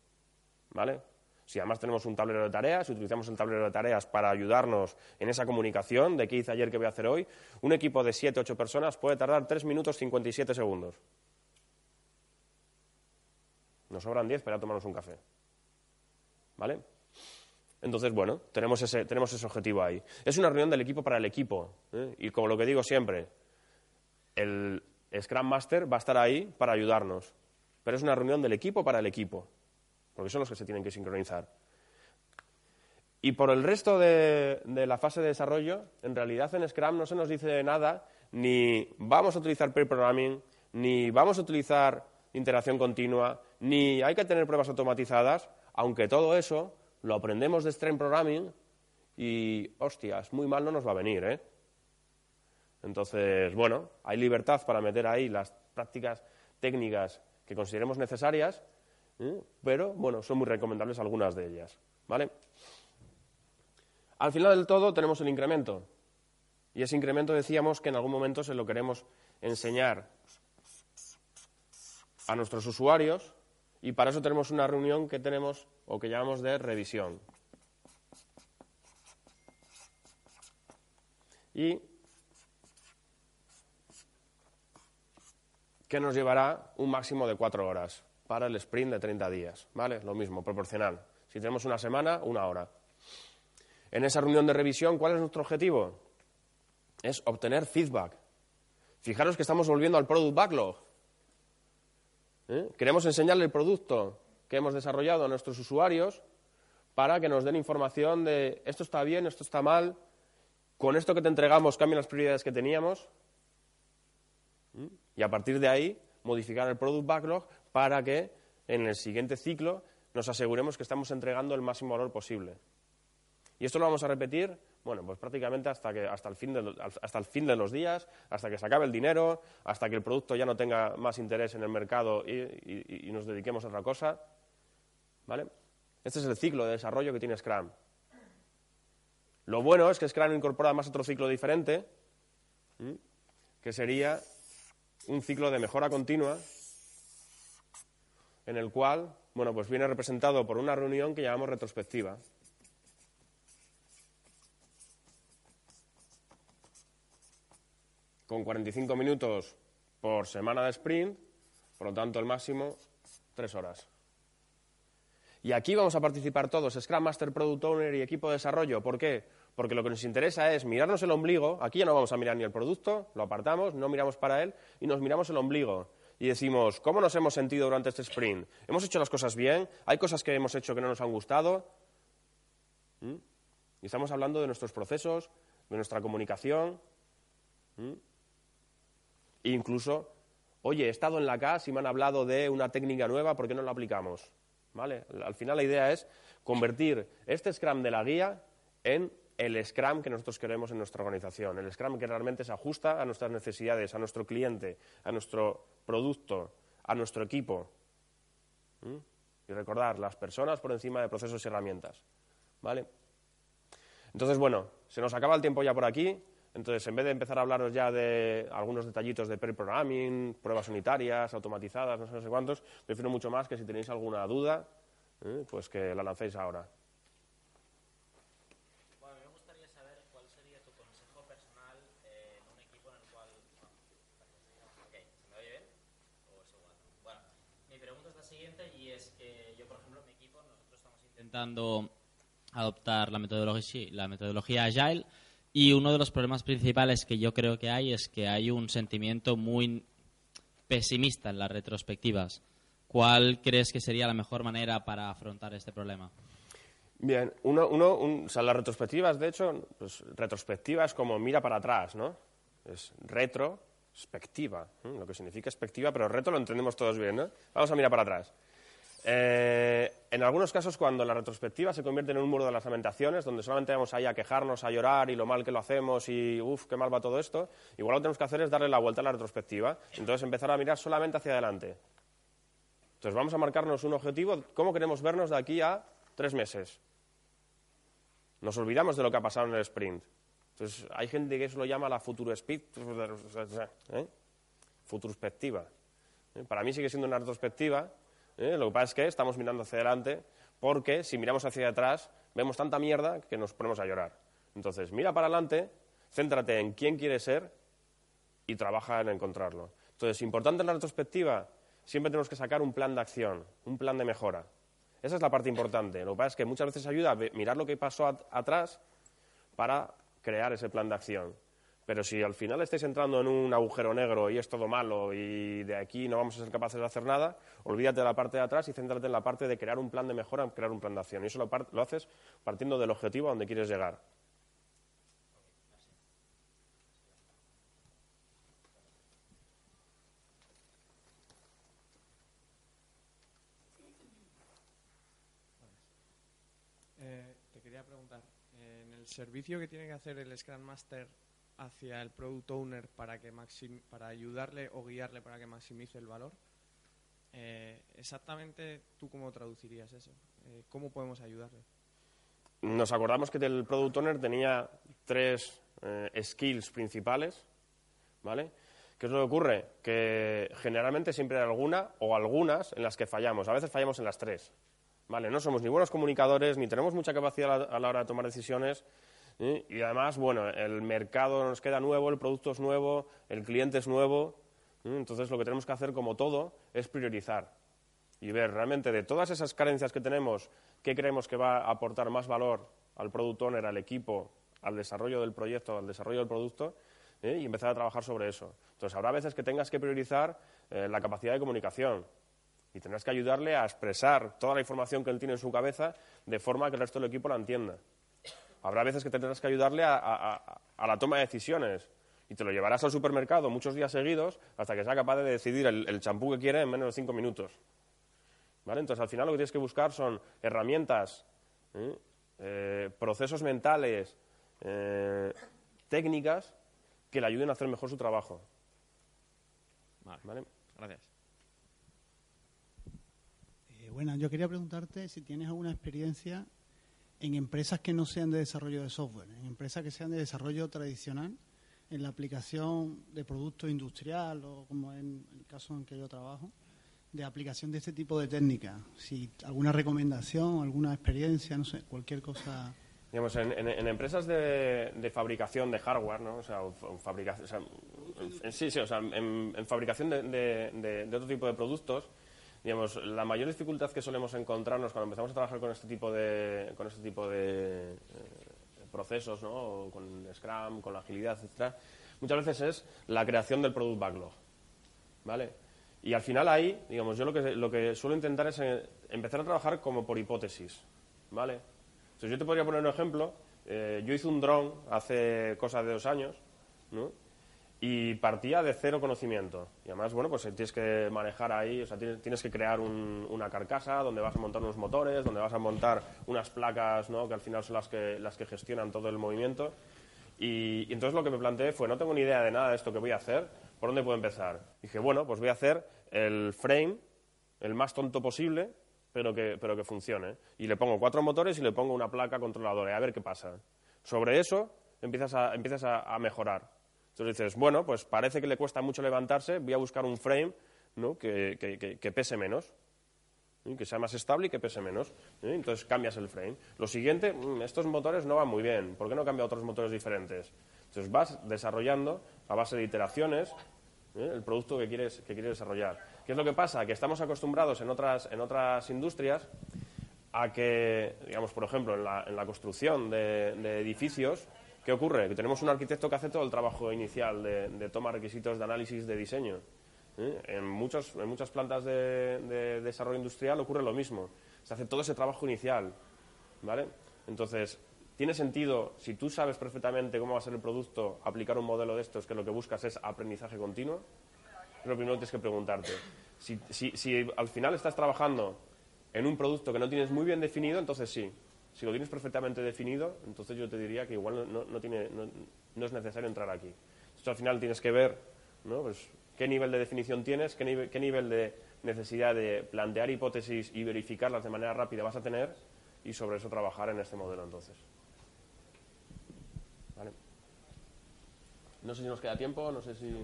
¿Vale? Si además tenemos un tablero de tareas, si utilizamos el tablero de tareas para ayudarnos en esa comunicación de qué hice ayer, qué voy a hacer hoy, un equipo de 7 8 personas puede tardar 3 minutos 57 segundos. Nos sobran 10 para tomarnos un café. ¿Vale? Entonces, bueno, tenemos ese, tenemos ese objetivo ahí. Es una reunión del equipo para el equipo. ¿eh? Y como lo que digo siempre, el Scrum Master va a estar ahí para ayudarnos. Pero es una reunión del equipo para el equipo. Porque son los que se tienen que sincronizar. Y por el resto de, la fase de desarrollo, en realidad en Scrum no se nos dice nada, ni vamos a utilizar pair programming, ni vamos a utilizar interacción continua, ni hay que tener pruebas automatizadas, aunque todo eso lo aprendemos de Stream Programming y, hostias, muy mal no nos va a venir, ¿eh? Entonces, bueno, hay libertad para meter ahí las prácticas técnicas que consideremos necesarias, ¿eh? pero, bueno, son muy recomendables algunas de ellas, ¿vale? Al final del todo tenemos el incremento. Y ese incremento decíamos que en algún momento se lo queremos enseñar a nuestros usuarios y para eso tenemos una reunión que tenemos o que llamamos de revisión. Y que nos llevará un máximo de cuatro horas para el sprint de 30 días, ¿vale? Lo mismo, proporcional. Si tenemos una semana, una hora. En esa reunión de revisión, ¿cuál es nuestro objetivo? Es obtener feedback. Fijaros que estamos volviendo al product backlog. ¿Eh? Queremos enseñarle el producto que hemos desarrollado a nuestros usuarios para que nos den información de esto está bien, esto está mal, con esto que te entregamos cambian las prioridades que teníamos. ¿Mm? Y a partir de ahí, modificar el product backlog para que en el siguiente ciclo nos aseguremos que estamos entregando el máximo valor posible. Y esto lo vamos a repetir, bueno, pues prácticamente hasta, que, hasta, el fin de, hasta el fin de los días, hasta que se acabe el dinero, hasta que el producto ya no tenga más interés en el mercado y, nos dediquemos a otra cosa. ¿Vale? Este es el ciclo de desarrollo que tiene Scrum. Lo bueno es que Scrum incorpora más otro ciclo diferente, que sería un ciclo de mejora continua, en el cual, bueno, pues viene representado por una reunión que llamamos retrospectiva. Con 45 minutos por semana de sprint, por lo tanto el máximo tres horas. Y aquí vamos a participar todos, Scrum Master, Product Owner y equipo de desarrollo. ¿Por qué? Porque lo que nos interesa es mirarnos el ombligo, aquí ya no vamos a mirar ni el producto, lo apartamos, no miramos para él y nos miramos el ombligo y decimos, ¿cómo nos hemos sentido durante este sprint? ¿Hemos hecho las cosas bien? ¿Hay cosas que hemos hecho que no nos han gustado? ¿Mm? Y estamos hablando de nuestros procesos, de nuestra comunicación. ¿Mm? Incluso, oye, he estado en la casa y me han hablado de una técnica nueva, ¿por qué no la aplicamos? ¿Vale? Al final la idea es convertir este Scrum de la guía en el Scrum que nosotros queremos en nuestra organización, el Scrum que realmente se ajusta a nuestras necesidades, a nuestro cliente, a nuestro producto, a nuestro equipo. ¿Mm? Y recordar, las personas por encima de procesos y herramientas. ¿Vale? Entonces, bueno, se nos acaba el tiempo ya por aquí. Entonces, en vez de empezar a hablaros ya de algunos detallitos de pre-programming, pruebas unitarias, automatizadas, no sé, no sé cuántos, prefiero mucho más que si tenéis alguna duda, ¿eh? pues que la lancéis ahora. Bueno, mi intentando adoptar la metodología, la metodología Agile y uno de los problemas principales que yo creo que hay es que hay un sentimiento muy pesimista en las retrospectivas. ¿Cuál crees que sería la mejor manera para afrontar este problema? Bien, uno, uno sea, las retrospectivas, de hecho, pues, retrospectiva es como mira para atrás, ¿no? Es retrospectiva, lo que significa expectiva, pero retro lo entendemos todos bien, ¿no? Vamos a mirar para atrás. Eh, en algunos casos, cuando la retrospectiva se convierte en un muro de las lamentaciones, donde solamente vamos ahí a quejarnos, a llorar y lo mal que lo hacemos y uff, qué mal va todo esto, igual lo que tenemos que hacer es darle la vuelta a la retrospectiva. Entonces empezar a mirar solamente hacia adelante. Entonces vamos a marcarnos un objetivo, cómo queremos vernos de aquí a tres meses. Nos olvidamos de lo que ha pasado en el sprint. Entonces hay gente que eso lo llama la futuro speed, ¿eh? futurspectiva. ¿Eh? Para mí sigue siendo una retrospectiva ¿eh? Lo que pasa es que estamos mirando hacia adelante porque si miramos hacia atrás vemos tanta mierda que nos ponemos a llorar. Entonces, mira para adelante, céntrate en quién quieres ser y trabaja en encontrarlo. Entonces, importante en la retrospectiva, siempre tenemos que sacar un plan de acción, un plan de mejora. Esa es la parte importante. Lo que pasa es que muchas veces ayuda a mirar lo que pasó atrás para crear ese plan de acción. Pero si al final estáis entrando en un agujero negro y es todo malo y de aquí no vamos a ser capaces de hacer nada, olvídate de la parte de atrás y céntrate en la parte de crear un plan de mejora, crear un plan de acción. Y eso lo, haces partiendo del objetivo a donde quieres llegar. Eh, te quería preguntar, en el servicio que tiene que hacer el Scrum Master hacia el Product Owner para, que para ayudarle o guiarle para que maximice el valor, eh, exactamente tú cómo traducirías eso? Eh, ¿Cómo podemos ayudarle? Nos acordamos que el Product Owner tenía tres skills principales, ¿vale? ¿Qué es lo que ocurre? Que generalmente siempre hay alguna o algunas en las que fallamos. A veces fallamos en las tres. ¿vale? No somos ni buenos comunicadores, ni tenemos mucha capacidad a la hora de tomar decisiones. Y además, bueno, el mercado nos queda nuevo, el producto es nuevo, el cliente es nuevo. Entonces, lo que tenemos que hacer, como todo, es priorizar y ver realmente de todas esas carencias que tenemos, qué creemos que va a aportar más valor al product owner, al equipo, al desarrollo del proyecto, al desarrollo del producto, y empezar a trabajar sobre eso. Entonces, habrá veces que tengas que priorizar eh, la capacidad de comunicación, y tendrás que ayudarle a expresar toda la información que él tiene en su cabeza de forma que el resto del equipo la entienda. Habrá veces que tendrás que ayudarle a, la toma de decisiones y te lo llevarás al supermercado muchos días seguidos hasta que sea capaz de decidir el champú que quiere en menos de cinco minutos. ¿Vale? Entonces, al final lo que tienes que buscar son herramientas, ¿eh? Eh, procesos mentales, eh, técnicas que le ayuden a hacer mejor su trabajo. ¿Vale? Gracias. Bueno, yo quería preguntarte si tienes alguna experiencia en empresas que no sean de desarrollo de software, en empresas que sean de desarrollo tradicional, en la aplicación de producto industrial o como en el caso en que yo trabajo, de aplicación de este tipo de técnicas. Si alguna recomendación, alguna experiencia, no sé, cualquier cosa. Digamos, en, empresas de, fabricación de hardware, ¿no? O sea, fabricación, sí, sí, o sea, en, fabricación de otro tipo de productos, digamos, la mayor dificultad que solemos encontrarnos cuando empezamos a trabajar con este tipo de, con este tipo de eh, procesos, ¿no? con Scrum, con la agilidad, etcétera, muchas veces es la creación del product backlog, ¿vale? Y al final ahí, digamos, yo lo que, lo que suelo intentar es eh, empezar a trabajar como por hipótesis, ¿vale? Entonces yo te podría poner un ejemplo. Eh, yo hice un dron hace cosa de dos años, ¿no? Y partía de cero conocimiento. Y además, bueno, pues tienes que manejar ahí, o sea, tienes, que crear una carcasa donde vas a montar unos motores, donde vas a montar unas placas, ¿no? que al final son las que, las que gestionan todo el movimiento. Y, entonces lo que me planteé fue, no tengo ni idea de nada de esto que voy a hacer, ¿por dónde puedo empezar? dije, bueno, pues voy a hacer el frame, el más tonto posible, pero que, pero que funcione. Y le pongo cuatro motores y le pongo una placa controladora, a ver qué pasa. Sobre eso empiezas a, empiezas a mejorar entonces dices, bueno, pues parece que le cuesta mucho levantarse, voy a buscar un frame ¿no? que, que, pese menos, que sea más estable y que pese menos. Entonces cambias el frame. Lo siguiente, mm, estos motores no van muy bien, ¿por qué no cambia otros motores diferentes? Entonces vas desarrollando a base de iteraciones el producto que quieres, que quieres desarrollar. ¿Qué es lo que pasa? Que estamos acostumbrados en otras, en otras industrias a que, digamos, por ejemplo, en la, en la construcción de edificios, ¿Qué ocurre? Que tenemos un arquitecto que hace todo el trabajo inicial de, toma requisitos de análisis de diseño. ¿eh? En, muchos, en muchas plantas de, desarrollo industrial ocurre lo mismo. Se hace todo ese trabajo inicial. ¿vale? Entonces, ¿tiene sentido, si tú sabes perfectamente cómo va a ser el producto, aplicar un modelo de estos que lo que buscas es aprendizaje continuo? Lo primero tienes que preguntarte. Si, si, si al final estás trabajando en un producto que no tienes muy bien definido, entonces sí, si lo tienes perfectamente definido, entonces yo te diría que igual no, tiene, no, es necesario entrar aquí. Entonces al final tienes que ver ¿no? pues, qué nivel de definición tienes, qué nivel, qué nivel de necesidad de plantear hipótesis y verificarlas de manera rápida vas a tener y sobre eso trabajar en este modelo entonces. ¿Vale? No sé si nos queda tiempo, no sé si...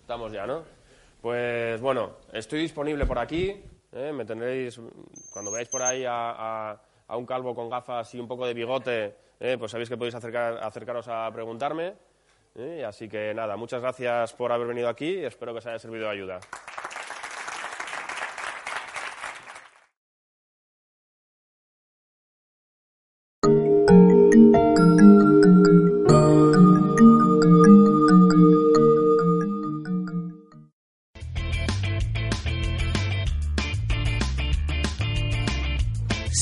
Estamos ya, ¿no? Pues bueno, estoy disponible por aquí, ¿eh? me tendréis, cuando veáis por ahí a a un calvo con gafas y un poco de bigote, eh, pues sabéis que podéis acercaros a preguntarme. Eh, así que nada, muchas gracias por haber venido aquí y espero que os haya servido de ayuda.